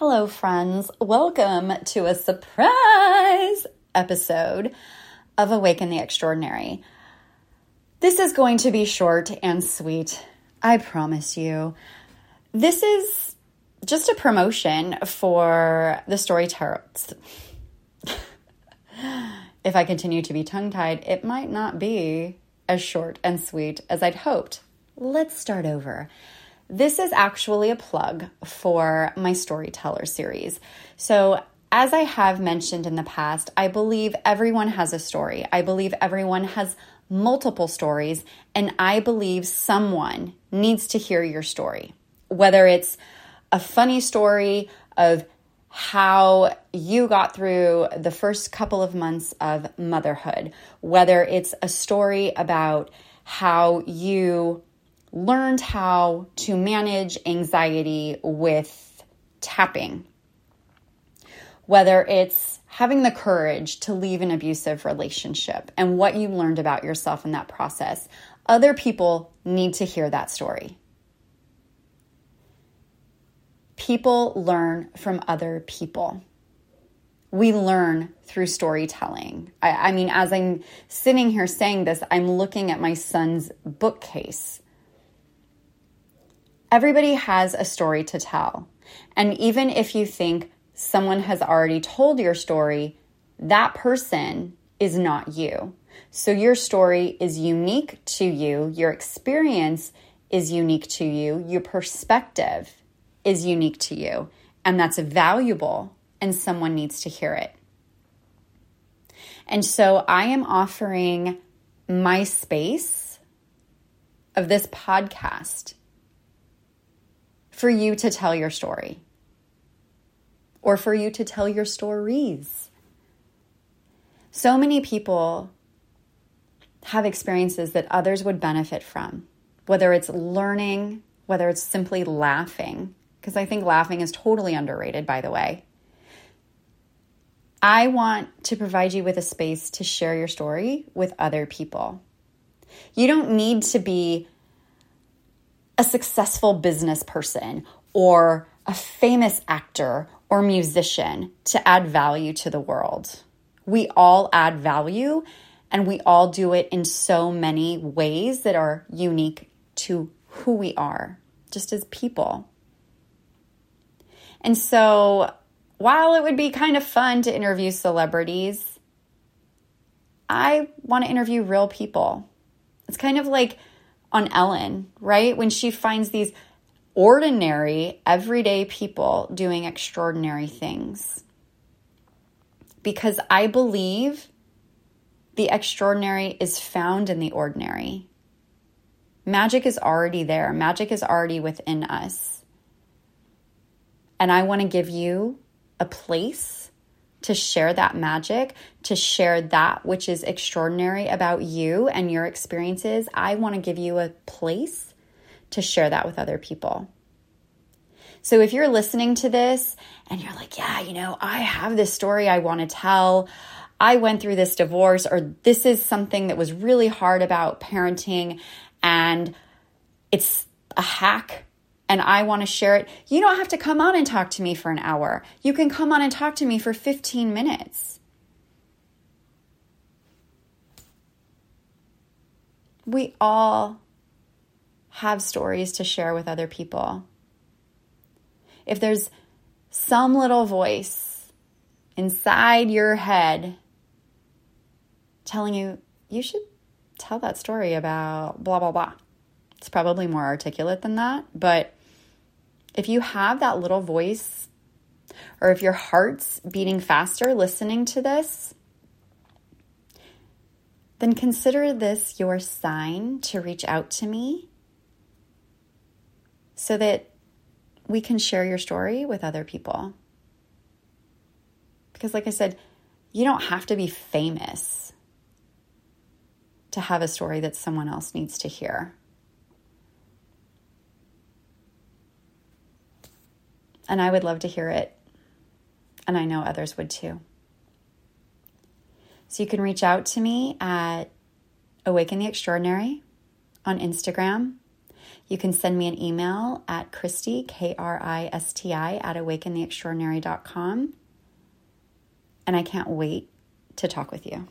Hello, friends. Welcome to a surprise episode of Awaken the Extraordinary. This is going to be short and sweet, I promise you. This is just a promotion for the storytellers. if I continue to be tongue tied, it might not be as short and sweet as I'd hoped. Let's start over. This is actually a plug for my storyteller series. So, as I have mentioned in the past, I believe everyone has a story. I believe everyone has multiple stories, and I believe someone needs to hear your story. Whether it's a funny story of how you got through the first couple of months of motherhood, whether it's a story about how you learned how to manage anxiety with tapping. Whether it's having the courage to leave an abusive relationship and what you learned about yourself in that process, other people need to hear that story. People learn from other people. We learn through storytelling. I, I mean, as I'm sitting here saying this, I'm looking at my son's bookcase Everybody has a story to tell. And even if you think someone has already told your story, that person is not you. So your story is unique to you, your experience is unique to you, your perspective is unique to you, and that's valuable, and someone needs to hear it. And so I am offering my space of this podcast for you to tell your story or for you to tell your stories. So many people have experiences that others would benefit from, whether it's learning, whether it's simply laughing, because I think laughing is totally underrated, by the way. I want to provide you with a space to share your story with other people. You don't need to be a successful business person or a famous actor or musician to add value to the world. We all add value and we all do it in so many ways that are unique to who we are, just as people. And so, while it would be kind of fun to interview celebrities, I want to interview real people. It's kind of like on Ellen, right? When she finds these ordinary, everyday people doing extraordinary things. Because I believe the extraordinary is found in the ordinary. Magic is already there, magic is already within us. And I want to give you a place to share that magic, to share that which is extraordinary about you and your experiences, I want to give you a place to share that with other people. So if you're listening to this and you're like, yeah, you know, I have this story I want to tell. I went through this divorce, or this is something that was really hard about parenting, and it's a hack and I want to share it, you don't have to come on and talk to me for an hour. You can come on and talk to me for 15 minutes. We all have stories to share with other people. If there's some little voice inside your head telling you, you should tell that story about blah, blah, blah. It's probably more articulate than that, but if you have that little voice, or if your heart's beating faster listening to this, then consider this your sign to reach out to me so that we can share your story with other people. Because, like I said, you don't have to be famous to have a story that someone else needs to hear. And I would love to hear it. And I know others would too. So you can reach out to me at Awaken the Extraordinary on Instagram. You can send me an email at Kristi, K R I S T I, at awakentheextraordinary.com. And I can't wait to talk with you.